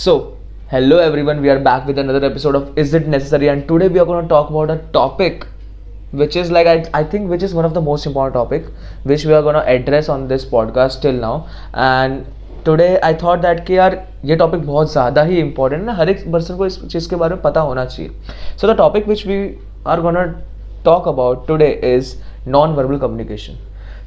So hello everyone we are back with another episode of is it necessary and today we are talk about a topic which is like I I think which is one of the most important topic which we are gonna address on this podcast till now and today I thought that के आर ये topic बहुत ज़्यादा ही important है ना, हर एक person को इस चीज़ के बारे में पता होना चाहिए। So the topic which we are gonna talk about today is non verbal communication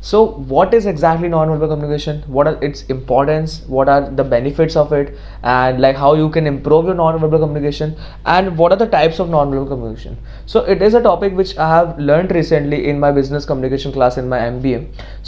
so what is exactly non-verbal communication? What are its importance? What are the benefits of it? And like how you can improve your non-verbal communication? And what are the types of non-verbal communication? So it is a topic which i have learned recently in my business communication class in my mba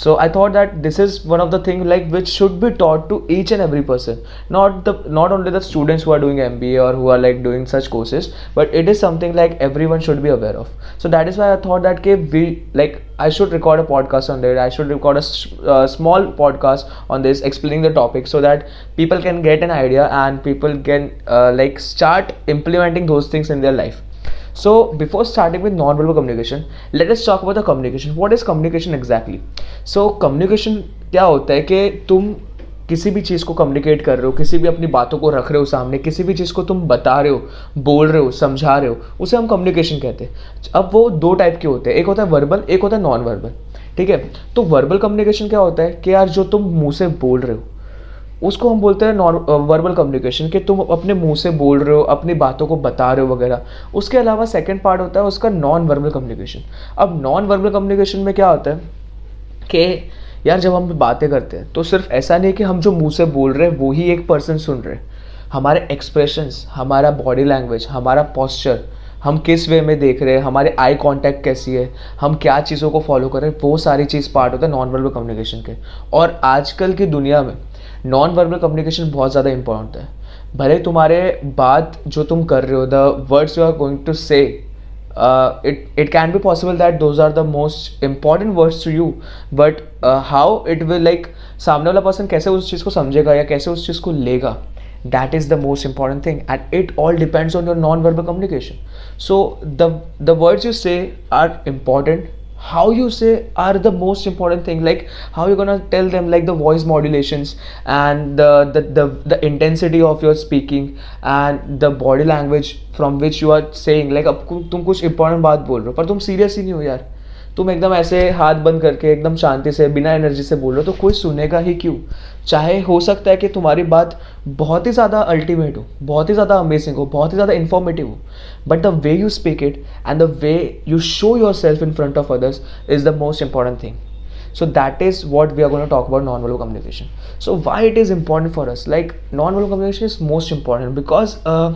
so i thought that this is one of the things like which should be taught to each and every person. Not the not only the students who are doing mba or who are like doing such courses but it is something like everyone should be aware of. So that is why i thought that okay, we like I should record a podcast on it. I should record a small podcast on this explaining the topic so that people can get an idea and people can like start implementing those things in their life so before starting with non verbal communication let's talk about the communication what is communication exactly so communication क्या होता है कि तुम किसी भी चीज़ को communicate कर रहे हो, किसी भी अपनी बातों को रख रहे हो सामने, किसी भी चीज़ को तुम बता रहे हो, बोल रहे हो, समझा रहे हो, उसे हम कम्युनिकेशन कहते हैं। अब वो दो टाइप के होते हैं। एक होता है वर्बल एक होता है नॉन वर्बल ठीक है? तो वर्बल कम्युनिकेशन क्या होता है? कि यार, जो तुम मुँह से बोल रहे हो, उसको हम बोलते हैं वर्बल कम्युनिकेशन कि तुम अपने मुँह से बोल रहे हो, अपनी बातों को बता रहे हो वगैरह। उसके अलावा सेकेंड पार्ट होता है उसका नॉन वर्बल कम्युनिकेशन अब नॉन वर्बल कम्युनिकेशन में क्या होता है? कि यार, जब हम बातें करते हैं तो सिर्फ़ ऐसा नहीं कि हम जो मुँह से बोल रहे हैं, वो ही एक पर्सन सुन रहे हैं। हमारे एक्सप्रेशंस हमारा बॉडी लैंग्वेज हमारा पॉस्चर हम किस वे में देख रहे हैं हमारे आई कांटेक्ट कैसी है हम क्या चीज़ों को फॉलो कर रहे हैं वो सारी चीज़ पार्ट होता है नॉन वर्बल कम्युनिकेशन के। और आजकल की दुनिया में नॉन वर्बल कम्युनिकेशन बहुत ज़्यादा इंपॉर्टेंट है। भले तुम्हारे बात जो तुम कर रहे हो the words you are going to say it can be possible that those are the most important words to you but uh, how it will like सामने वाला पर्सन कैसे उस चीज़ को समझेगा या कैसे उस चीज़ को लेगा that is the most important thing and it all depends on your non verbal communication so the the words you say are important how you say are the most important thing like how you're gonna tell them like the voice modulations and the the the, the intensity of your speaking and the body language from which you are saying like अब तुम कुछ important बात बोल रहे हो पर तुम serious ही नहीं हो यार तुम एकदम ऐसे हाथ बंद करके एकदम शांति से बिना एनर्जी से बोल रहे हो तो कोई सुनेगा ही क्यों? चाहे हो सकता है कि तुम्हारी बात बहुत ही ज़्यादा अल्टीमेट हो बहुत ही ज़्यादा अमेजिंग हो बहुत ही ज़्यादा इन्फॉर्मेटिव हो but the way you speak it and the way you show yourself in front of others is the most important thing so that is what we are going to talk about non-verbal communication. So why it is important for us? Like non-verbal communication is most important because uh,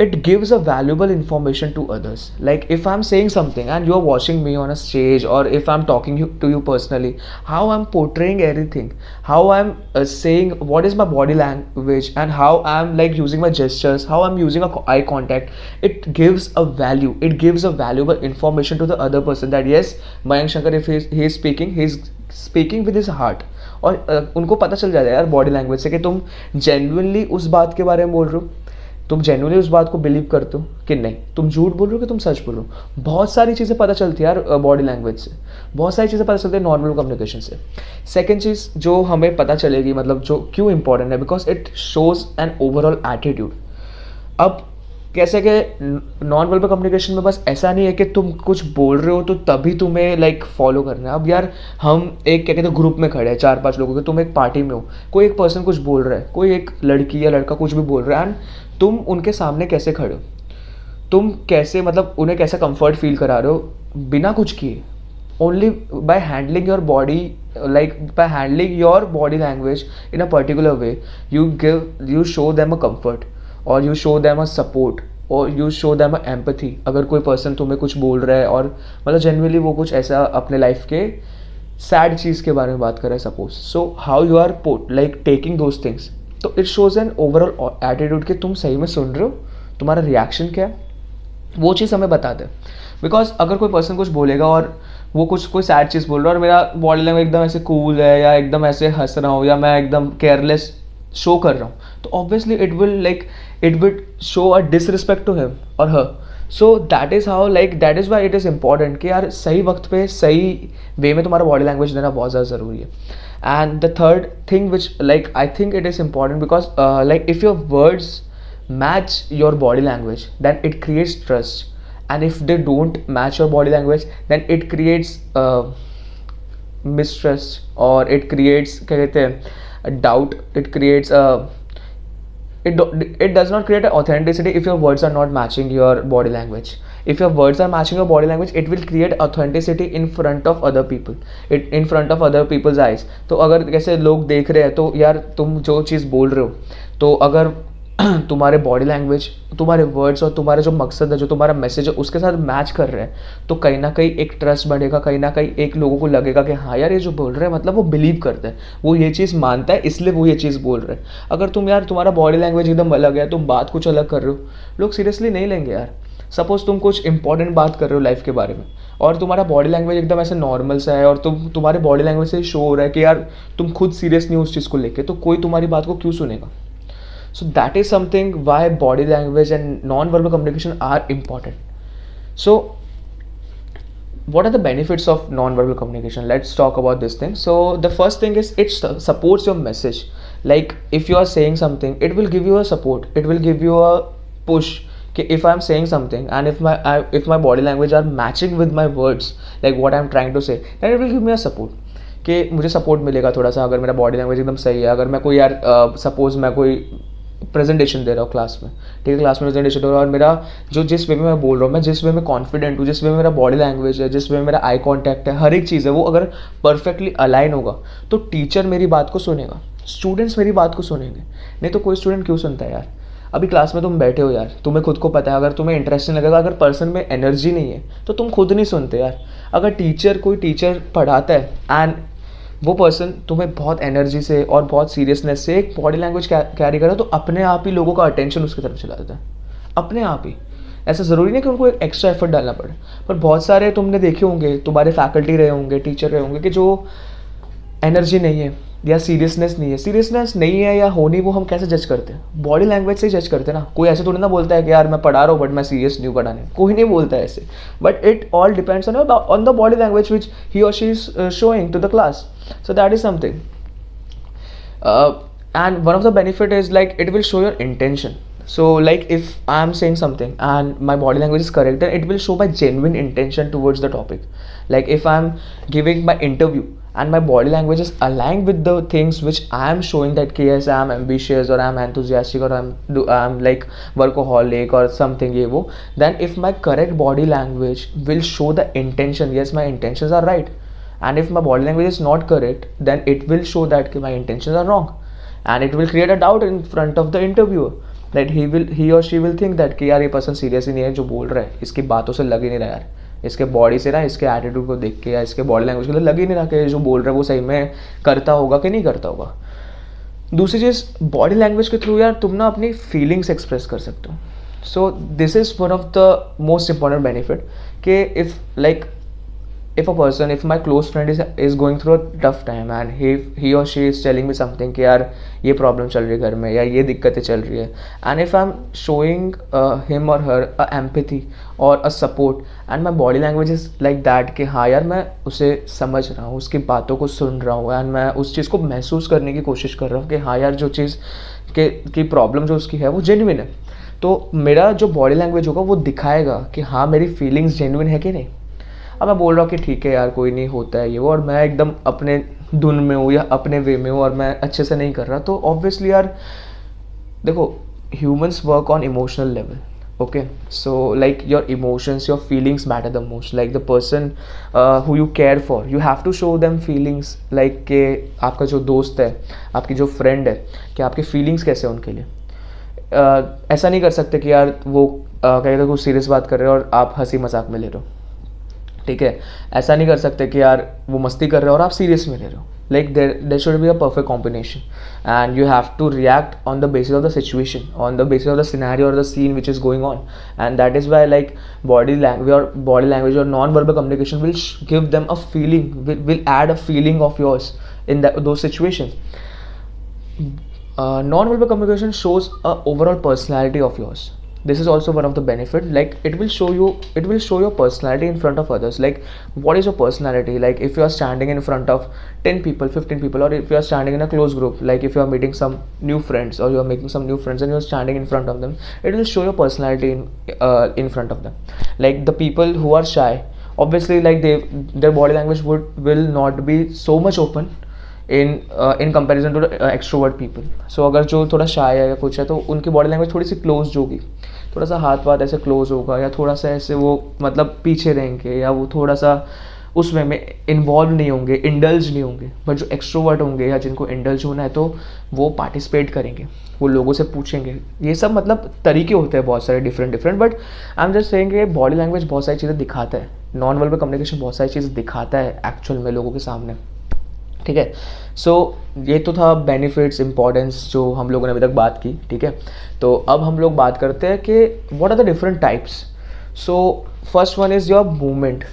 it gives a valuable information to others like if i'm saying something and you're watching me on a stage or if i'm talking to you personally how i'm portraying everything how i'm uh, saying what is my body language and how i'm like using my gestures how i'm using a eye contact it gives a value it gives a valuable information to the other person that yes mayank shankar if he's, he is speaking he's speaking with his heart और uh, उनको पता चल जाता है यार body language से कि तुम जेन्युइनली उस बात के बारे में बोल रहे हो तुम जेनुअली उस बात को बिलीव करते हो कि नहीं? तुम झूठ बोल रहे हो कि तुम सच बोल रहे हो? बहुत सारी चीज़ें पता चलती है यार बॉडी लैंग्वेज से। बहुत सारी चीज़ें पता चलती है नॉर्मल कम्युनिकेशन से। सेकेंड चीज़ जो हमें पता चलेगी मतलब जो क्यों इंपॉर्टेंट है because it shows an overall attitude अब कैसे कि नॉन वर्बल कम्युनिकेशन में बस ऐसा नहीं है कि तुम कुछ बोल रहे हो तो तभी तुम्हें लाइक फॉलो करना है। अब यार, हम एक, क्या कहते हैं ग्रुप में खड़े हैं चार पाँच लोगों के, तुम एक पार्टी में हो। कोई एक पर्सन कुछ बोल रहा है, कोई एक लड़की या लड़का कुछ भी बोल रहा है एंड तुम उनके सामने कैसे खड़े हो? तुम कैसे मतलब उन्हें कैसे कंफर्ट फील करा रहे हो? बिना कुछ किए। Only by handling your body like by handling your body language in a particular way you give you show them a comfort और you show them a support और you show them a empathy अगर कोई person तुम्हें कुछ बोल रहा है और मतलब जनरली वो कुछ ऐसा अपने लाइफ के सैड चीज़ के बारे में बात कर रहा है suppose so how you are put like taking those things तो it shows an overall attitude कि तुम सही में सुन रहे हो, तुम्हारा रिएक्शन क्या है? वो चीज़ हमें बता दे. बिकॉज़ अगर कोई पर्सन कुछ बोलेगा और वो कुछ, कोई सैड चीज़ बोल रहा है और मेरा बॉडी लैंग्वेज एकदम ऐसे कूल है या एकदम ऐसे हंस रहा हूँ या मैं एकदम केयरलेस शो कर रहा हूँ तो obviously it will like it will show a disrespect to him और her so that is how like that is why it is important कि यार सही वक्त पे, सही वे में तुम्हारा बॉडी लैंग्वेज देना बहुत ज़्यादा ज़रूरी है। And the third thing which like I think it is important because like if your words match your body language then it creates trust and if they don't match your body language then it creates mistrust or it creates, क्या कहते हैं doubt it creates it, do, it does not create an authenticity if your words are not matching your body language if your words are matching your body language it will create authenticity in front of other people it in front of other people's eyes तो अगर जैसे लोग देख रहे हैं तो यार तुम जो चीज़ बोल रहे हो तो अगर तुम्हारे बॉडी लैंग्वेज तुम्हारे वर्ड्स और तुम्हारे जो मकसद है, जो तुम्हारा मैसेज है, उसके साथ मैच कर रहे हैं। तो कहीं ना कहीं एक ट्रस्ट बढ़ेगा, कहीं ना कहीं एक लोगों को लगेगा कि हाँ यार, ये जो बोल रहे हैं मतलब वो बिलीव करते हैं। वो ये चीज़ मानता है, इसलिए वो ये चीज़ बोल रहे हैं। अगर तुम यार, तुम्हारा बॉडी लैंग्वेज एकदम अलग है, तुम बात कुछ अलग कर रहे हो। लोग सीरियसली नहीं लेंगे यार। सपोज़ तुम कुछ इंपॉर्टेंट बात कर रहे हो लाइफ के बारे में, और तुम्हारा बॉडी लैंग्वेज एकदम ऐसे नॉर्मल सा है, और तुम, तुम्हारे बॉडी लैंग्वेज से शो हो रहा है कि यार, तुम खुद सीरियस नहीं हो उस चीज़ को लेके तो कोई तुम्हारी बात को क्यों सुनेगा? so that is something why body language and non-verbal communication are important so what are the benefits of non-verbal communication let's talk about this thing so the first thing is it supports your message like if you are saying something it will give you a support it will give you a push if i'm saying something and if my I, if my body language are matching with my words like what i'm trying to say then it will give me a support कि मुझे support मिलेगा थोड़ा सा अगर मेरा body language एकदम सही है अगर मैं कोई यार सपोज मैं कोई प्रेजेंटेशन दे रहा हूँ क्लास में। ठीक है क्लास में प्रेजेंटेशन दे रहा हूँ और मेरा जो जिस वे में मैं बोल रहा हूँ, मैं जिस वे में कॉन्फिडेंट हूँ, जिस वे में मेरा बॉडी लैंग्वेज है, जिस वे में मेरा आई कॉन्टैक्ट है, हर एक चीज़ है, वो अगर परफेक्टली अलाइन होगा तो टीचर मेरी बात को सुनेगा स्टूडेंट्स मेरी बात को सुनेंगे। नहीं तो कोई स्टूडेंट क्यों सुनता है यार? अभी क्लास में तुम बैठे हो यार, तुम्हें खुद को पता है, अगर तुम्हें इंटरेस्ट नहीं लगेगा, अगर पर्सन में एनर्जी नहीं है तो तुम खुद नहीं सुनते यार। अगर टीचर कोई टीचर पढ़ाता है एंड वो पर्सन तुम्हें बहुत एनर्जी से और बहुत सीरियसनेस से एक बॉडी लैंग्वेज कैरी करे तो अपने आप ही लोगों का अटेंशन उसकी तरफ़ चला जाता है। अपने आप ही। ऐसा ज़रूरी नहीं कि उनको एक एक्स्ट्रा एफर्ट डालना पड़े। पर बहुत सारे तुमने देखे होंगे, तुम्हारे फैकल्टी रहे होंगे टीचर रहे होंगे, कि जो एनर्जी नहीं है या सीरियसनेस नहीं है। सीरियसनेस नहीं है या होनी वो हम कैसे जज करते हैं? बॉडी लैंग्वेज से ही जज करते हैं ना। कोई ऐसे थोड़ी ना बोलता है कि यार, मैं पढ़ा रहा हूँ बट मैं सीरियस नहीं हूँ पढ़ाने कोई नहीं बोलता है ऐसे। But it all depends on on the body language which he और she is showing to the class so that is something and one of the benefit is like it will show your intention so like if I am saying something and my body language is correct it will show my genuine intention towards the topic like if I am giving my interview and my body language is aligned with the things which i am showing that yes i am ambitious or i'm enthusiastic or i'm do, i'm like workaholic or something then if my correct body language will show the intention yes my intentions are right and if my body language is not correct then it will show that my intentions are wrong and it will create a doubt in front of the interviewer that he will he or she will think that कि यार ये person serious ही नहीं है जो बोल रहा है इसकी बातों से लग ही नहीं रहा यार इसके बॉडी से ना, इसके एटीट्यूड को देख के या इसके बॉडी लैंग्वेज को लग ही नहीं रहा कि जो बोल रहा है वो सही में करता होगा कि नहीं करता होगा। दूसरी चीज़ बॉडी लैंग्वेज के थ्रू यार तुम ना अपनी फीलिंग्स एक्सप्रेस कर सकते हो। So this is one of the most important benefit कि if like a person, if my close friend is is going through a tough time and he he or she is telling me something कि यार ये problem चल रही है घर में या ये दिक्कतें चल रही है। And if I am showing him और हर अ एम्पैथी और a support and my body language is like that कि हाँ यार मैं उसे समझ रहा हूँ, उसकी बातों को सुन रहा हूँ एंड मैं उस चीज़ को महसूस करने की कोशिश कर रहा हूँ कि हाँ यार जो चीज़ के, की प्रॉब्लम जो उसकी है वो जेन्यून है। तो मेरा जो बॉडी लैंग्वेज होगा वो दिखाएगा कि हाँ मेरी फीलिंग्स जेन्यून है कि नहीं। अब मैं बोल रहा हूँ कि ठीक है यार कोई नहीं होता है ये वो। और मैं एकदम अपने धुन में हूँ या अपने वे में हूँ और मैं अच्छे से नहीं कर रहा। तो ऑब्वियसली यार देखो humans work on emotional level okay so like your emotions your feelings matter the most like the person who you care for you have to show them feelings like के आपका जो दोस्त है आपकी जो फ्रेंड है कि आपकी फीलिंग्स कैसे हैं उनके लिए? Uh, ऐसा नहीं कर सकते कि यार वो uh, कहते कुछ सीरियस बात कर रहे हो और आप हँसी मज़ाक में ले रहे हो। ठीक है? ऐसा नहीं कर सकते कि यार वो मस्ती कर रहे हो और आप सीरियस में ले रहे हो। Like there there should be a perfect combination and you have to react on the basis of the situation on the basis of the scenario और the scene which is going on and that is why like body language और body language और non verbal communication will give them a feeling will add a feeling of yours in those situation non verbal communication shows a overall personality of yours. This is also one of the benefit. Like it will show you it will show your personality in front of others. Like what is your personality? Like if you are standing in front of 10 people 15 people or if you are standing in a close group like if you are meeting some new friends or you are making some new friends and you're standing in front of them it will show your personality in uh, in front of them. Like the people who are shy obviously like they their body language would will not be so much open in in comparison to extrovert people so अगर जो थोड़ा shy है या कुछ है तो उनकी body language थोड़ी सी क्लोज होगी। थोड़ा सा हाथ वाथ ऐसे क्लोज होगा, या थोड़ा सा ऐसे वो मतलब पीछे रहेंगे, या वो थोड़ा सा उस वे में इन्वॉल्व नहीं होंगे इंडल्ज नहीं होंगे। बट जो एक्सट्रोवर्ट होंगे, या जिनको इंडल्ज होना है तो वो पार्टिसिपेट करेंगे, वो लोगों से पूछेंगे। ये सब मतलब तरीके होते हैं बहुत सारे different different but I am just saying body language बहुत सारी चीज़ें दिखाता है। नॉन वर्बल कम्युनिकेशन बहुत सारी चीज़ें दिखाता है एक्चुअल में लोगों के सामने। ठीक है? सो ये तो था बेनिफिट्स इंपॉर्टेंस जो हम लोगों ने अभी तक बात की, ठीक है? तो अब हम लोग बात करते हैं कि what are the different types so first one is your movement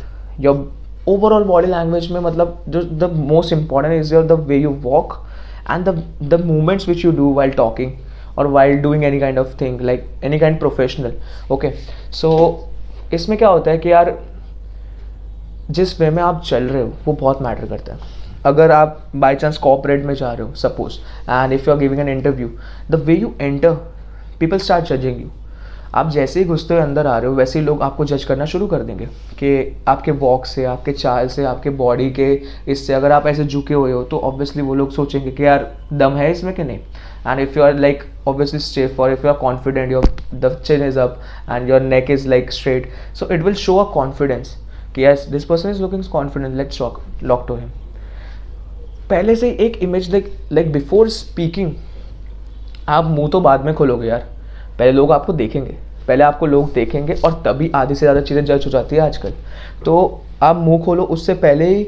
your overall body language में मतलब जो the most important is your the way you walk and the the movements which you do while talking और while doing any kind of thing like any kind professional okay so इसमें क्या होता है कि यार, जिस वे में आप चल रहे हो, वो बहुत मैटर करता है। अगर आप बाई चांस कॉपरेट में जा रहे हो suppose and if you are giving an interview the way you enter people start judging you आप जैसे ही घुसते हुए अंदर आ रहे हो, वैसे ही लोग आपको जज करना शुरू कर देंगे कि आपके वॉक से, आपके चाल से, आपके बॉडी के इससे, अगर आप ऐसे झुके हुए हो तो ऑब्वियसली वो लोग सोचेंगे कि यार, दम है इसमें कि नहीं? And if you are like obviously stiff और if you are confident your the chin is up and your neck is like straight so it will show a confidence कि yes this person is looking confident let's lock to him पहले से एक image like like before speaking आप मुँह तो बाद में खोलोगे यार। पहले लोग आपको देखेंगे। पहले आपको लोग देखेंगे और तभी आधी से ज़्यादा चीज़ें जज हो जाती है आजकल। तो आप मुँह खोलो, उससे पहले ही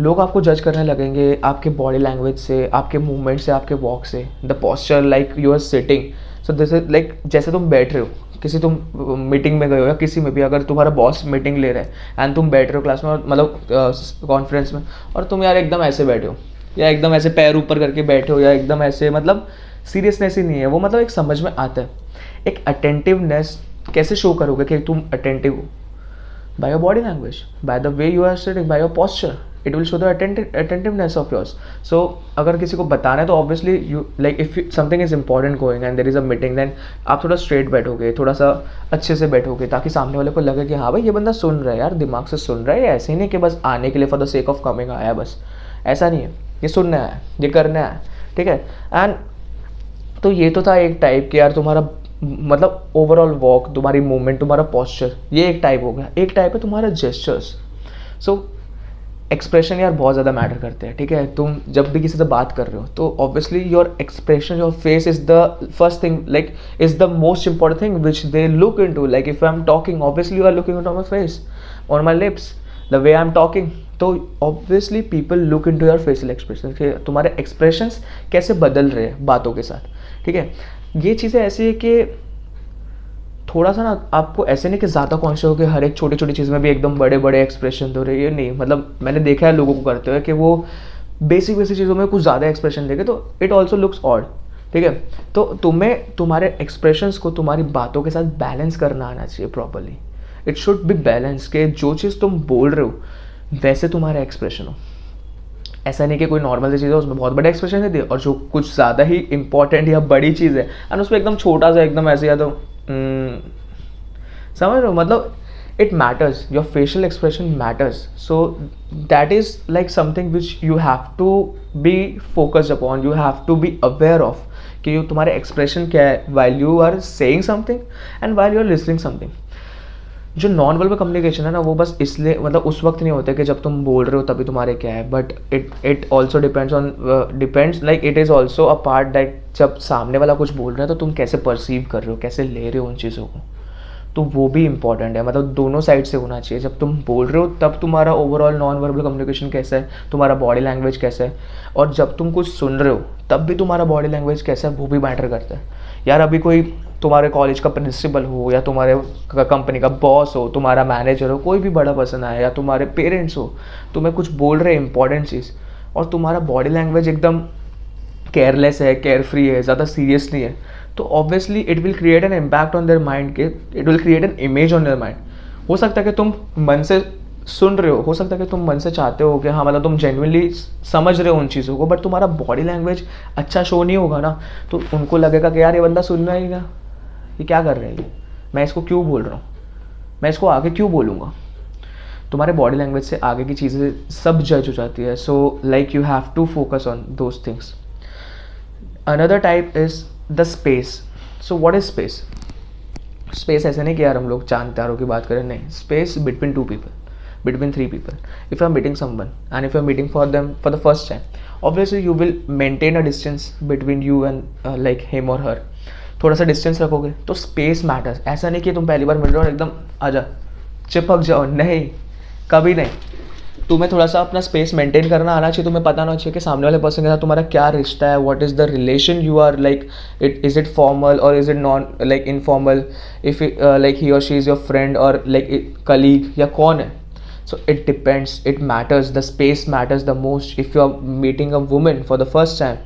लोग आपको जज करने लगेंगे आपके बॉडी लैंग्वेज से, आपके मूवमेंट से, आपके वॉक से। The posture like you are sitting so this is like जैसे तुम बैठ रहे हो, किसी तुम मीटिंग में गए हो या किसी में भी, अगर तुम्हारा बॉस मीटिंग ले रहा है एंड तुम बैठ रहे हो क्लास में मतलब कॉन्फ्रेंस में, और तुम यार एकदम ऐसे बैठे हो। या एकदम ऐसे पैर ऊपर करके बैठे हो या एकदम ऐसे मतलब सीरियसनेस ही नहीं है। वो मतलब एक समझ में आता है। एक अटेंटिवनेस कैसे शो करोगे कि तुम अटेंटिव हो? By your body language by the way you are sitting by your posture it will show the attentiveness of yours so अगर किसी को बताना है तो obviously you like if something is important going and there is a meeting then आप थोड़ा straight बैठोगे, थोड़ा सा अच्छे से बैठोगे, ताकि सामने वाले को लगे कि हाँ भाई, ये बंदा सुन रहा है यार, दिमाग से सुन रहा है ऐसे ही नहीं कि बस आने के लिए for the sake of coming आया बस। ऐसा नहीं है। ये सुनना है, ये करना है, ठीक है? एंड तो ये तो था एक टाइप कि यार तुम्हारा मतलब ओवरऑल वॉक तुम्हारी मूवमेंट तुम्हारा पॉस्चर ये एक टाइप हो गया। एक टाइप है तुम्हारा जेस्चर्स सो एक्सप्रेशन यार बहुत ज़्यादा मैटर करते हैं, ठीक है? तुम जब भी किसी से बात कर रहे हो तो obviously your expression your face is the first thing like is the most important thing which they look in to like if I am talking obviously you are looking in to my face on my lips the way I am talking तो obviously people look in to your facial expression तुम्हारे expressions कैसे बदल रहे हैं बातों के साथ, ठीक है? ये चीज़ें ऐसी है कि थोड़ा सा ना आपको ऐसे नहीं कि ज़्यादा कॉन्शियस हो कि हर एक छोटी छोटी चीज़ में भी एकदम बड़े बड़े एक्सप्रेशन दो रहे, ये नहीं। मतलब मैंने देखा है लोगों को करते हुए कि वो बेसिक बेसिक चीज़ों में कुछ ज़्यादा एक्सप्रेशन देखे तो इट ऑल्सो लुक्स ऑड ठीक है? तो तुम्हें, तुम्हारे एक्सप्रेशंस को, तुम्हारी बातों के साथ बैलेंस करना आना चाहिए properly it should be balance के जो चीज़ तुम बोल रहे हो वैसे तुम्हारा एक्सप्रेशन हो। ऐसा नहीं कि कोई नॉर्मल सी चीज़ है उसमें बहुत बड़ा एक्सप्रेशन है और जो कुछ ज़्यादा ही इंपॉर्टेंट या बड़ी चीज़ है एंड उसमें एकदम छोटा सा एकदम ऐसे या तो हम्म, समझ रहे हो? मतलब it matters your facial expression matters so that is like something which you have to be focused upon you have to be aware of कि तुम्हारे एक्सप्रेशन क्या है while you are saying something and while you are listening something जो non verbal communication है ना, वो बस इसलिए मतलब उस वक्त नहीं होता कि जब तुम बोल रहे हो तभी तुम्हारे क्या है but it it also depends on depends like it is also a part that जब सामने वाला कुछ बोल रहा है तो तुम कैसे परसीव कर रहे हो, कैसे ले रहे हो उन चीज़ों को? तो वो भी इंपॉर्टेंट है मतलब दोनों साइड से होना चाहिए। जब तुम बोल रहे हो, तब तुम्हारा ओवरऑल नॉन वर्बल कम्युनिकेशन कैसा है, तुम्हारा बॉडी लैंग्वेज कैसा है, और जब तुम कुछ सुन रहे हो, तब भी तुम्हारा बॉडी लैंग्वेज कैसा है, वो भी मैटर करता है। यार, अभी कोई तुम्हारे कॉलेज का प्रिंसिपल हो या तुम्हारे कंपनी का बॉस हो, तुम्हारा मैनेजर हो, कोई भी बड़ा पर्सन आए या तुम्हारे पेरेंट्स हो, तुम्हें कुछ बोल रहे इंपॉर्टेंट चीज़ और तुम्हारा बॉडी लैंग्वेज एकदम केयरलेस है केयर फ्री है, ज़्यादा सीरियस नहीं है तो obviously it will create an impact on their mind के it will create an image on their mind हो सकता है कि तुम मन से सुन रहे हो हो सकता है कि तुम मन से चाहते हो कि हाँ मतलब तुम जेनविनली समझ रहे हो उन चीज़ों को बट तुम्हारा बॉडी लैंग्वेज अच्छा शो नहीं होगा ना तो उनको लगेगा कि यार ये बंदा सुन रहा ही ना ये क्या कर रहे हैं ये? मैं इसको क्यों बोल रहा हूँ? मैं इसको आगे क्यों बोलूँगा? तुम्हारे बॉडी लैंग्वेज से आगे की चीज़ें सब जज हो जाती है। So like you have to focus on those things another type is the space so what is space space ऐसे नहीं कि यार हम लोग चाँद, तारों की बात करें, नहीं। Space between two people between three people if I am meeting someone and if I am meeting for them for the first time obviously you will maintain a distance between you and like him और her थोड़ा सा distance रखोगे तो space matters ऐसा नहीं कि तुम पहली बार मिल रहे हो एकदम जा चिपक जाओ। नहीं, कभी नहीं। तुम्हें थोड़ा सा अपना स्पेस मेंटेन करना आना चाहिए। तुम्हें पता होना चाहिए कि सामने वाले पर्सन के साथ तुम्हारा क्या रिश्ता है what is the relation you are like it is it formal और is it non like informal if like he और शी इज़ योर फ्रेंड और लाइक कलीग या कौन है? So, it depends. It matters. The space matters the most if you are meeting a woman for the first time.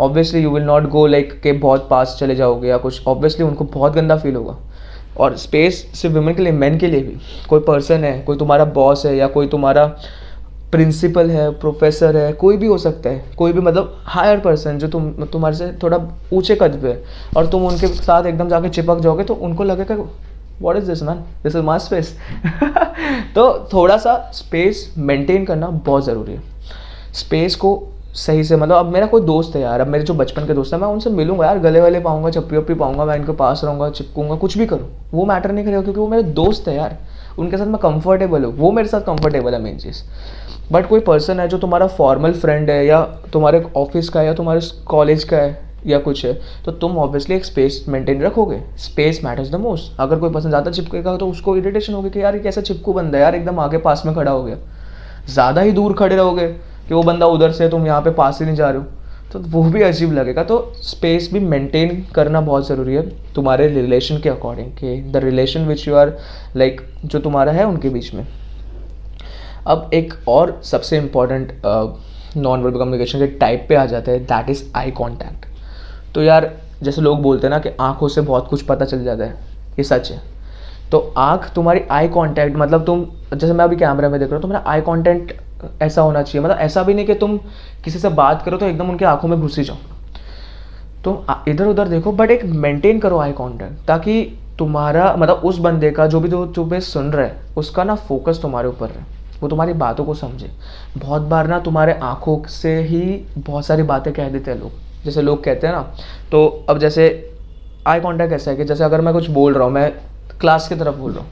Obviously you will not go like के बहुत पास चले जाओगे या कुछ ऑब्वियसली उनको बहुत गंदा फील होगा। और स्पेस सिर्फ़ वुमेन के लिए मैन के लिए भी। कोई पर्सन है, कोई तुम्हारा बॉस है या कोई तुम्हारा प्रिंसिपल है प्रोफेसर है, कोई भी हो सकता है। कोई भी मतलब हायर पर्सन जो तुम, तुम्हारे से थोड़ा ऊँचे कद पे है। और तुम उनके साथ एकदम जाके चिपक जाओगे तो उनको लगेगा what is this man this is my space तो थोड़ा सा स्पेस मेंटेन करना बहुत ज़रूरी है। स्पेस को सही से मतलब अब मेरा कोई दोस्त है यार, अब मेरे जो बचपन के दोस्त हैं, मैं उनसे मिलूँगा यार, गले वाले पाऊँगा, चप्पी वप्पी पाऊँगा, मैं इनके पास रहूँगा, चिपकूँगा, कुछ भी करूँ, वो मैटर नहीं करेगा क्योंकि वो मेरे दोस्त है यार, उनके साथ मैं कंफर्टेबल हूँ, वो मेरे साथ कंफर्टेबल है मेन चीज़। बट कोई पर्सन है जो तुम्हारा फॉर्मल फ्रेंड है, या तुम्हारे ऑफ़िस का है, या तुम्हारे कॉलेज का है, या कुछ है तो तुम ऑब्वियसली एक स्पेस मेंटेन रखोगे स्पेस मैटर्स द मोस्ट अगर कोई पर्सन ज़्यादा चिपकेगा तो उसको इरिटेशन होगी कि यार कैसा चिपकू बंदा है, यार एकदम आगे पास में खड़ा हो गया, ज़्यादा ही दूर खड़े रहोगे। कि वो बंदा उधर से तुम यहाँ पे पास ही नहीं जा रहे हो। तो वो भी अजीब लगेगा। तो स्पेस भी मेंटेन करना बहुत ज़रूरी है तुम्हारे रिलेशन के अकॉर्डिंग कि। The relation which you are like जो तुम्हारा है उनके बीच में। अब एक और सबसे इंपॉर्टेंट नॉन वर्बल कम्युनिकेशन के टाइप पे आ जाता है। दैट इज़ आई कॉन्टैक्ट तो यार, जैसे लोग बोलते हैं ना कि आँखों से बहुत कुछ पता चल जाता है। ये सच है। तो आँख तुम्हारी आई कांटेक्ट मतलब तुम, जैसे मैं अभी कैमरे में देख रहा हूँ, तुम्हारा आई कांटेक्ट ऐसा होना चाहिए। मतलब ऐसा भी नहीं कि तुम किसी से बात करो तो एकदम उनकी आँखों में घुसी जाओ। तुम इधर उधर देखो बट एक मेंटेन करो आई कांटेक्ट ताकि तुम्हारा मतलब उस बंदे का जो भी जो तुम्हें सुन रहा है, उसका ना फोकस तुम्हारे ऊपर रहे। वो तुम्हारी बातों को समझे। बहुत बार ना तुम्हारे आँखों से ही बहुत सारी बातें कह देते हैं लोग। जैसे लोग कहते हैं ना तो अब जैसे आई कॉन्टैक्ट ऐसा है कि जैसे अगर मैं कुछ बोल रहा हूँ, मैं क्लास की तरफ़ बोल रहा हूँ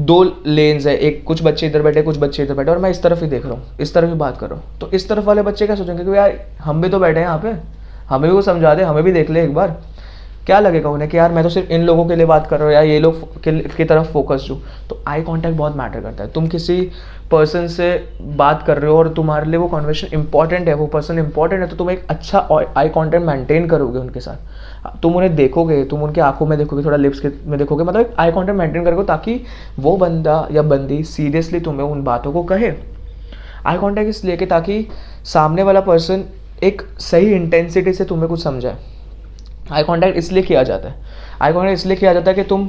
दो लेंस है, एक कुछ बच्चे इधर बैठे, कुछ बच्चे इधर बैठे, और मैं इस तरफ़ ही देख रहा हूँ, इस तरफ़ ही बात कर रहा हूँ। तो इस तरफ़ वाले बच्चे क्या सोचेंगे कि यार, हम भी तो बैठे हैं यहाँ पे, हमें भी वो समझा दे, हमें भी देख ले एक बार। क्या लगेगा उन्हें कि यार मैं तो सिर्फ़ इन लोगों के लिए बात कर रहा हूँ, या ये लोग की तरफ़ फोकस हूँ तो आई कॉन्टैक्ट बहुत मैटर करता है। तुम किसी पर्सन से बात कर रहे हो और तुम्हारे लिए वो कॉन्वर्सेशन इंपॉर्टेंट है, वो पर्सन इंपॉर्टेंट है तो तुम एक अच्छा आई कॉन्टेंट मेंटेन करोगे उनके साथ। तुम उन्हें देखोगे, तुम उनकी आँखों में देखोगे, थोड़ा लिप्स के में देखोगे मतलब आई कॉन्टेंट मेंटेन करोगे ताकि वो बंदा या बंदी सीरियसली तुम्हें उन बातों को कहे। आई कॉन्टैक्ट इसलिए कि ताकि सामने वाला पर्सन एक सही इंटेंसिटी से तुम्हें कुछ समझाए। आई कॉन्टैक्ट इसलिए किया जाता है। आई कॉन्टैक्ट इसलिए किया जाता है कि तुम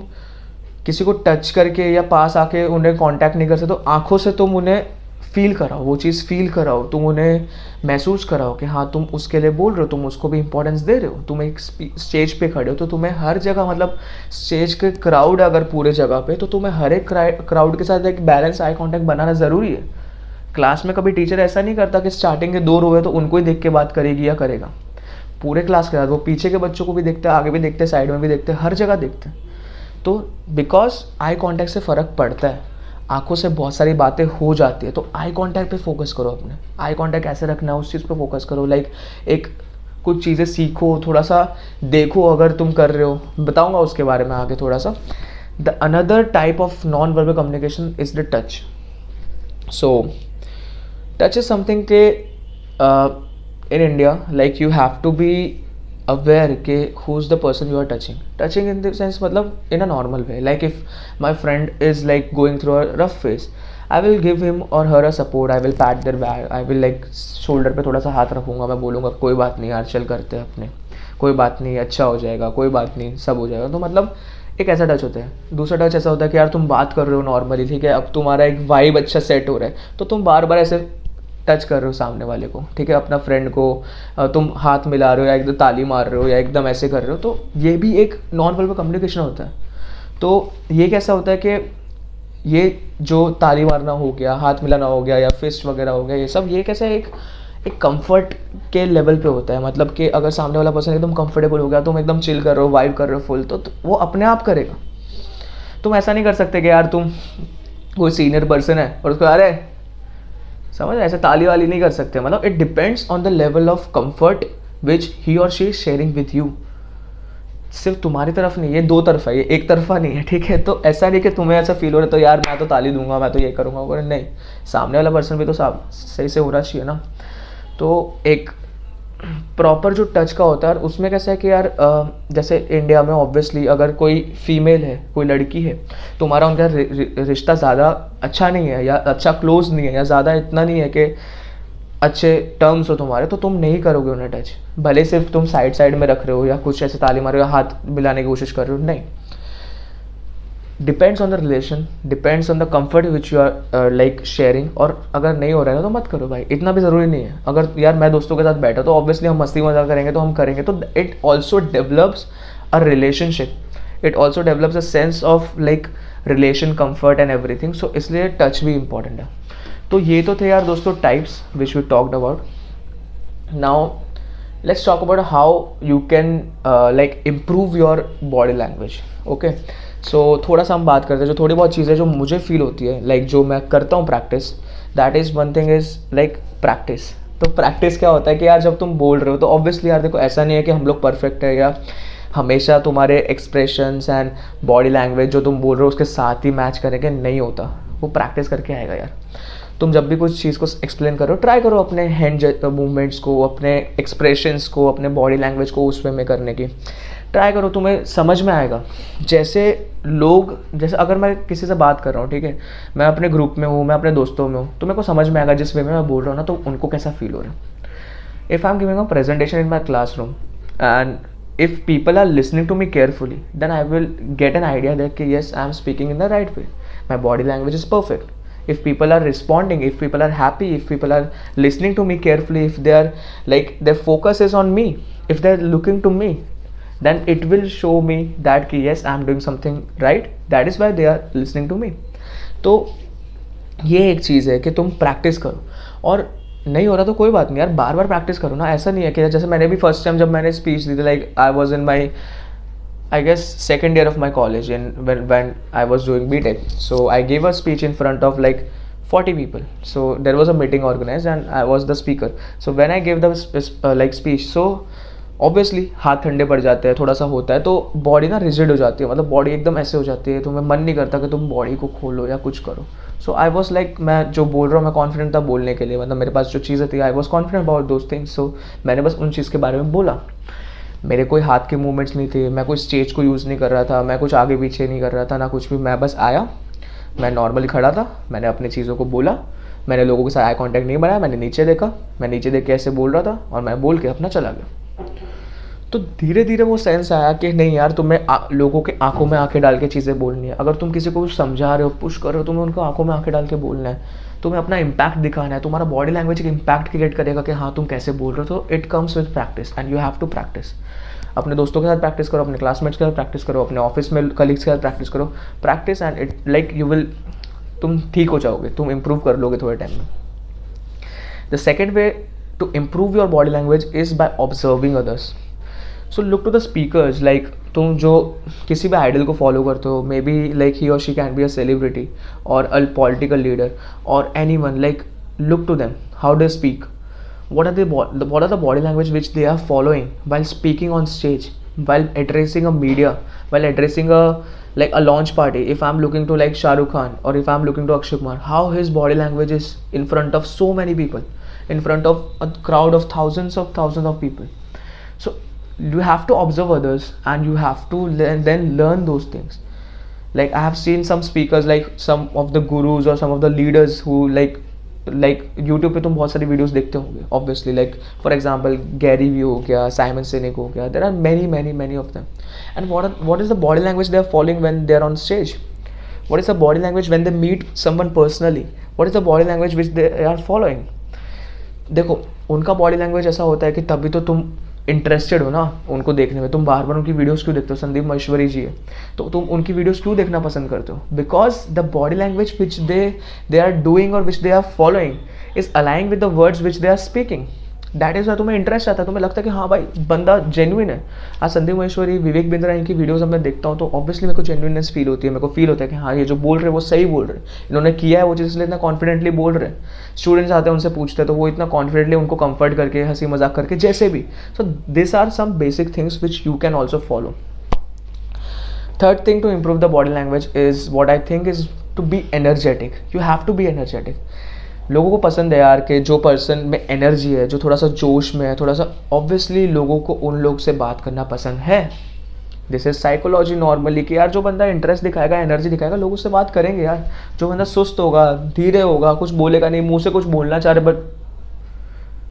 किसी को टच करके या पास आके उन्हें कांटेक्ट नहीं कर सकते तो आँखों से तुम उन्हें फील कराओ, वो चीज़ फील कराओ, तुम उन्हें महसूस कराओ कि हाँ तुम उसके लिए बोल रहे हो, तुम उसको भी इंपॉर्टेंस दे रहे हो। तुम एक स्टेज पे खड़े हो तो तुम्हें हर जगह मतलब स्टेज के क्राउड अगर पूरे जगह पे तो तुम्हें हर एक क्राउड के साथ एक बैलेंस आई कॉन्टैक्ट बनाना ज़रूरी है। क्लास में कभी टीचर ऐसा नहीं करता कि स्टार्टिंग के दो रो है तो उनको ही देख के बात करेगी या करेगा। पूरे क्लास के साथ, वो पीछे के बच्चों को भी देखते हैं, आगे भी देखते हैं साइड में भी देखते हैं, हर जगह देखते हैं। तो बिकॉज़ आई कॉन्टैक्ट से फ़र्क पड़ता है, आँखों से बहुत सारी बातें हो जाती है तो आई कॉन्टैक्ट पे फोकस करो अपने। आई कॉन्टैक्ट कैसे रखना है, उस चीज़ पे फोकस करो लाइक एक कुछ चीज़ें सीखो, थोड़ा सा देखो अगर तुम कर रहे हो, बताऊँगा उसके बारे में आगे थोड़ा सा। The another type of non verbal communication is the touch so touch is something के in India like you have to be aware के who is the person you are touching touching in the sense मतलब in a normal way like if my friend is like going through a rough phase I will give him और her a support I will pat their back I will like shoulder पे थोड़ा सा हाथ रखूँगा, मैं बोलूँगा, कोई बात नहीं यार, चल करते हैं अपने। कोई बात नहीं अच्छा हो जाएगा, कोई बात नहीं, सब हो जाएगा। तो मतलब एक ऐसा टच होता है। दूसरा टच ऐसा होता है कि यार, तुम बात कर रहे हो नॉर्मली ठीक है? अब तुम्हारा एक वाइब अच्छा सेट हो रहा है। तो तुम बार बार ऐसे टच कर रहे हो सामने वाले को ठीक है? अपना फ्रेंड को तुम हाथ मिला रहे हो या एकदम ताली मार रहे हो या एकदम ऐसे कर रहे हो तो ये भी एक नॉन वर्बल कम्युनिकेशन होता है। तो ये कैसा होता है कि ये जो ताली मारना हो गया हाथ मिलाना हो गया या फिस्ट वगैरह हो गया ये सब ये कैसे एक एक कंफर्ट के लेवल पे होता है? मतलब कि अगर सामने वाला पर्सन एकदम कंफर्टेबल हो गया तुम एकदम चिल कर रहे हो वाइब कर रहे हो फुल तो, तो वो अपने आप करेगा। तुम ऐसा नहीं कर सकते कि यार तुम कोई सीनियर पर्सन है और उसको अरे समझ ऐसे ताली वाली नहीं कर सकते। मतलब it depends on the level of comfort which he और शी शेयरिंग विथ यू सिर्फ़ तुम्हारी तरफ़ नहीं है दो तरफा है, ये एक तरफा नहीं है, ठीक है? तो ऐसा नहीं कि तुम्हें ऐसा फील हो रहा है तो यार मैं तो ताली दूँगा, मैं तो ये करूँगा नहीं। सामने वाला पर्सन भी तो सही से हो रहा चाहिए ना। तो एक प्रॉपर जो टच का होता है उसमें कैसा है कि यार जैसे इंडिया में ऑब्वियसली अगर कोई फीमेल है, कोई लड़की है, तुम्हारा उनका रिश्ता ज़्यादा अच्छा नहीं है, या अच्छा क्लोज नहीं है, या ज़्यादा इतना नहीं है कि अच्छे टर्म्स हो तुम्हारे तो तुम नहीं करोगे उन्हें टच भले सिर्फ़ तुम साइड साइड में रख रहे हो, या कुछ ऐसे ताली मारे हो हाथ मिलाने की कोशिश कर रहे हो, नहीं। Depends on the relation depends on the comfort which you are like sharing और अगर नहीं हो रहा है तो मत करो भाई, इतना भी ज़रूरी नहीं है। अगर यार मैं दोस्तों के साथ बैठा तो ऑब्वियसली हम मस्ती मज़ाक करेंगे तो हम करेंगे। तो it also develops a relationship it also develops a sense of like relation comfort and everything so इसलिए टच भी इंपॉर्टेंट है। तो ये तो थे यार दोस्तों types which we talked about now let's talk about how you can like improve your body language okay so so, थोड़ा सा हम बात करते हैं जो थोड़ी बहुत चीज़ें जो मुझे फील होती है लाइक like, जो मैं करता हूँ practice that is one thing is like practice तो प्रैक्टिस क्या होता है कि यार जब तुम बोल रहे हो तो ऑब्वियसली यार देखो ऐसा नहीं है कि हम लोग परफेक्ट है या हमेशा तुम्हारे एक्सप्रेशंस एंड बॉडी लैंग्वेज जो तुम बोल रहे हो उसके साथ ही मैच करेंगे नहीं होता। वो प्रैक्टिस करके आएगा यार। तुम जब भी कुछ चीज़ को एक्सप्लेन करो ट्राई करो अपने हैंड मूवमेंट्स को अपने एक्सप्रेशंस को अपने बॉडी लैंग्वेज को उस वे में करने की। ट्राई करो, तुम्हें समझ में आएगा। जैसे लोग, जैसे अगर मैं किसी से बात कर रहा हूँ, ठीक है? मैं अपने ग्रुप में हूँ, मैं अपने दोस्तों में हूँ तो मेरे को समझ में आएगा जिस वे में मैं बोल रहा हूँ ना तो उनको कैसा फील हो रहा है। If I am giving a presentation in my classroom and if people are listening to me carefully then I will get an idea that कि yes I am speaking in the right way my body language is perfect if people are responding if people are happy if people are listening to me carefully if they are like they focus is on me if they are looking to me then it will show me that ki, yes i am doing something right. That is why they are listening to me. तो ये एक चीज़ है कि तुम practice करो। और नहीं हो रहा तो कोई बात नहीं यार बार बार प्रैक्टिस करो ना। ऐसा नहीं है कि जैसे मैंने भी फ़र्स्ट टाइम जब मैंने स्पीच दी थी like I was in my I guess second year of my college in when I was doing B tech so I gave a speech in front of like forty people so there was a meeting organize and I was the speaker so when I gave the like speech so obviously हाथ ठंडे पड़ जाते हैं, थोड़ा सा होता है तो बॉडी ना रिजिड हो जाती है मतलब बॉडी एकदम ऐसे हो जाती है, तुम्हें मन नहीं करता कि तुम बॉडी को खोलो या कुछ करो। सो आई वॉज़ लाइक मैं जो बोल रहा हूँ, मैं कॉन्फिडेंट था बोलने के लिए मतलब मेरे पास जो चीज़ें थी I was confident about those things so मैंने बस उन चीज़ के बारे में बोला। मेरे कोई हाथ के मूवमेंट्स नहीं थे, मैं कोई स्टेज को यूज़ नहीं कर रहा था, मैं कुछ आगे पीछे नहीं कर रहा था, ना कुछ भी, मैं बस आया, मैं नॉर्मली खड़ा था, मैंने अपनी चीज़ों को बोला, मैंने लोगों के साथ आई कॉन्टैक्ट नहीं बनाया, मैंने नीचे देखा, मैं नीचे देख के ऐसे बोल रहा था और मैं बोल के अपना चला गया। तो धीरे धीरे वो सेंस आया कि नहीं यार, तुम्हें लोगों के आँखों में आँखें डाल के चीज़ें बोलनी है। अगर तुम किसी को समझा रहे हो पुश कर रहे हो, तुम्हें उनको आँखों में आँखें डाल के बोलना है। तुम्हें अपना इम्पैक्ट दिखाना है। तुम्हारा बॉडी लैंग्वेज एक इम्पैक्ट क्रिएट करेगा कि हाँ तुम कैसे बोल रहे हो। तो it comes with practice and you have to practice अपने दोस्तों के साथ प्रैक्टिस करो, अपने क्लासमेट्स के साथ प्रैक्टिस करो, अपने ऑफ़िस में कलीग्स के साथ प्रैक्टिस करो। Practice and it like you will तुम ठीक हो जाओगे, तुम इम्प्रूव कर लोगे थोड़े टाइम में। The second way to improve your body language is by observing others so look to the speakers like तुम जो किसी भी आइडल को फॉलो करते हो मे be like he or she can be a celebrity or a political leader or any one like look to them how they speak what are the what are the body language which they are following while speaking on stage while addressing a media while addressing a like a launch party if i'm looking to like shah rukh khan or if i'm looking to akshay kumar how his body language is in front of so many people in front of a crowd of thousands of thousands of people so you have to observe others and you have to learn, then learn those things like i have seen some speakers like some of the gurus or some of the leaders who like like YouTube पे तुम बहुत सारी videos देखते होंगे obviously like for example Gary Vee हो गया Simon scenic हो गया there are many many many of them and what what is the body language they are following when they are on stage what is the body language when they meet someone personally what is the body language which they are following देखो, उनका body language ऐसा होता है कि तभी तो तुम interested हो ना उनको देखने में। तुम बार बार उनकी वीडियोस क्यों देखते हो? संदीप महेश्वरी जी है। तो तुम उनकी वीडियोस क्यों देखना पसंद करते हो? Because the body language which they they are doing और which they are following is aligning with the words which they are speaking that is तुम्हें इंटरेस्ट आता है। तुम्हें लगता है कि हाँ भाई, बंदा जेन्युइन है। आज संदीप महेश्वरी, विवेक बिंद्रा, इनकी वीडियोस अब मैं देखता हूँ तो ऑब्वियसली मेरे को जेन्युइननेस फील होती है। मेरे को फील होता है कि हाँ ये जो बोल रहे हैं, वो सही बोल रहे हैं। इन्होंने किया है, वो चीज़ इसलिए इतना कॉन्फिडेंटली बोल रहे हैं। स्टूडेंट्स आते हैं, उनसे पूछते हैं तो वो इतना कॉन्फिडेंटली उनको कंफर्ट करके हँसी मज़ाक करके, जैसे भी। So this are some basic things which you can also follow third thing to improve the body language is what I think is to be energetic you have to be energetic लोगों को पसंद है यार कि जो person में energy है, जो थोड़ा सा जोश में है, थोड़ा सा ऑब्वियसली लोगों को उन लोग से बात करना पसंद है। दिस इज़ साइकोलॉजी नॉर्मली कि यार जो बंदा इंटरेस्ट दिखाएगा एनर्जी दिखाएगा, लोग उससे बात करेंगे यार। जो बंदा सुस्त होगा, धीरे होगा, कुछ बोलेगा नहीं, मुँह से कुछ बोलना चाह रहे बट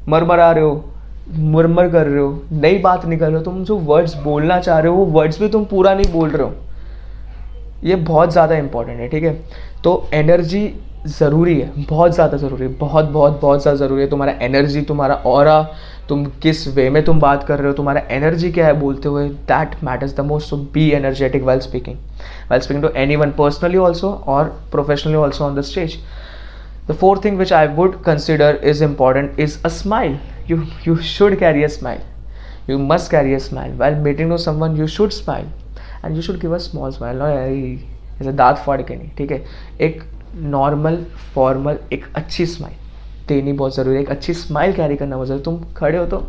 मर मर आ रहे हो, मुरमर कर रहे हो, नई बात नहीं कर रहे हो, तुम जो वर्ड्स बोलना चाह रहे हो, वो वर्ड्स भी तुम पूरा नहीं बोल रहे हो। ये बहुत ज़्यादा इंपॉर्टेंट है, ठीक है? तो एनर्जी ज़रूरी है, बहुत ज़्यादा ज़रूरी है, बहुत बहुत बहुत ज़्यादा ज़रूरी है। तुम्हारा एनर्जी तुम्हारा और तुम किस वे में तुम बात कर रहे हो, तुम्हारा एनर्जी क्या है बोलते हुए that matters the most to be energetic well speaking well speaking to anyone personally also और professionally also on the stage the fourth thing which I would consider is important is a smile you you should carry a smile you must carry a smile well meeting to someone you should smile and you should give a small smile ऐसे दांत फाड़ के नहीं, ठीक है? एक normal formal एक अच्छी स्माइल देनी बहुत ज़रूरी है, एक अच्छी स्माइल कैरी करना बहुत ज़रूरी तुम खड़े हो तो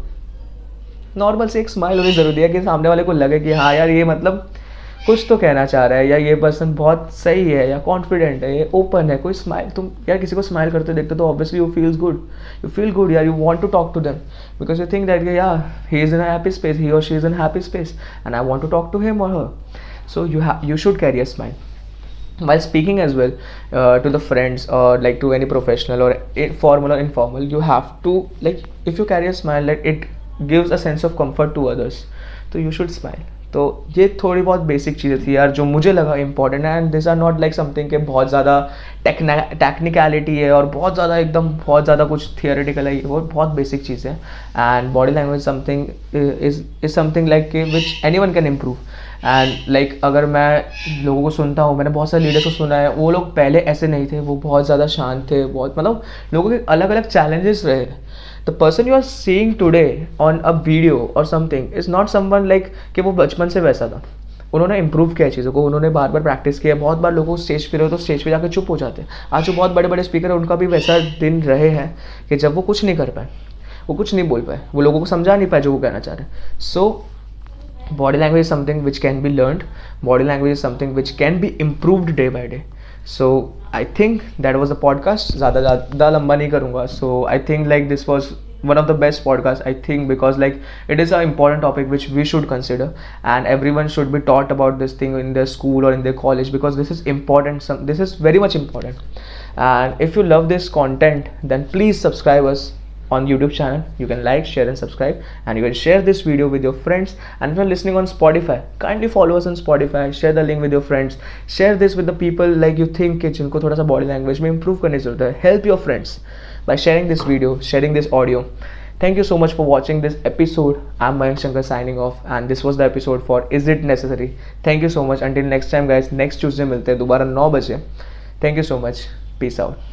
नॉर्मल से एक स्माइल होनी ज़रूरी है कि सामने वाले को लगे कि हाँ यार, ये मतलब कुछ तो कहना चाह रहा है, या ये पर्सन बहुत सही है, या कॉन्फिडेंट है, ये ओपन है, कोई स्माइल तुम यार किसी को स्माइल करते देखते तो obviously you feels good you feel good यार you want to talk to them because you think that या he is in happy space he और she is in happy space and I want to talk to him और her so you you should carry a smile while speaking as well uh, to the friends or like to any professional or formal or informal you have to like if you carry a smile like it gives a sense of comfort to others. So you should smile तो ये थोड़ी बहुत basic चीज़ें थी यार, जो मुझे लगा इंपॉर्टेंट है and this are not like something के बहुत ज़्यादा टेक्निकलिटी है और बहुत ज़्यादा एकदम बहुत ज़्यादा कुछ थियोरेटिकल है वो बहुत बेसिक चीज़ है। And body language something is is something like के which anyone can improve and like अगर मैं लोगों को सुनता हूँ, मैंने बहुत सारे लीडर्स को सुना है, वो लोग पहले ऐसे नहीं थे, वो बहुत ज़्यादा शांत थे, बहुत मतलब लोगों के अलग अलग चैलेंजेस रहे। The person you are seeing today on a video और something is not someone like कि वो बचपन से वैसा था। उन्होंने इंप्रूव किया चीज़ों को, उन्होंने बार बार प्रैक्टिस किया बहुत बार लोगों स्टेज पे रहे तो स्टेज पे जाकर चुप हो जाते हैं। आज जो बहुत बड़े बड़े स्पीकर हैं, उनका भी वैसा दिन रहे हैं कि जब वो कुछ नहीं कर पाए, वो कुछ नहीं बोल पाए, वो लोगों को समझा नहीं पाए जो वो कहना चाह रहे हैं। So body language is something which can be learned, body language is something which can be improved day by day so i think that was a podcast ज़्यादा ज़्यादा लंबा नहीं करूँगा so i think like this was one of the best podcasts i think because like it is an important topic which we should consider and everyone should be taught about this thing in their school or in their college because this is important some this is very much important and if you love this content then please subscribe us On youtube channel you can like share and subscribe and you can share this video with your friends and if you're listening on spotify kindly follow us on spotify share the link with your friends share this with the people like you think कि जिनको थोड़ा सा body language में improve करने की ज़रूरत है help your friends by sharing this video sharing this audio thank you so much for watching this episode i'm mayank shankar signing off and this was the episode for is it necessary thank you so much until next time guys next tuesday milte हैं दोबारा 9 बजे thank you so much peace out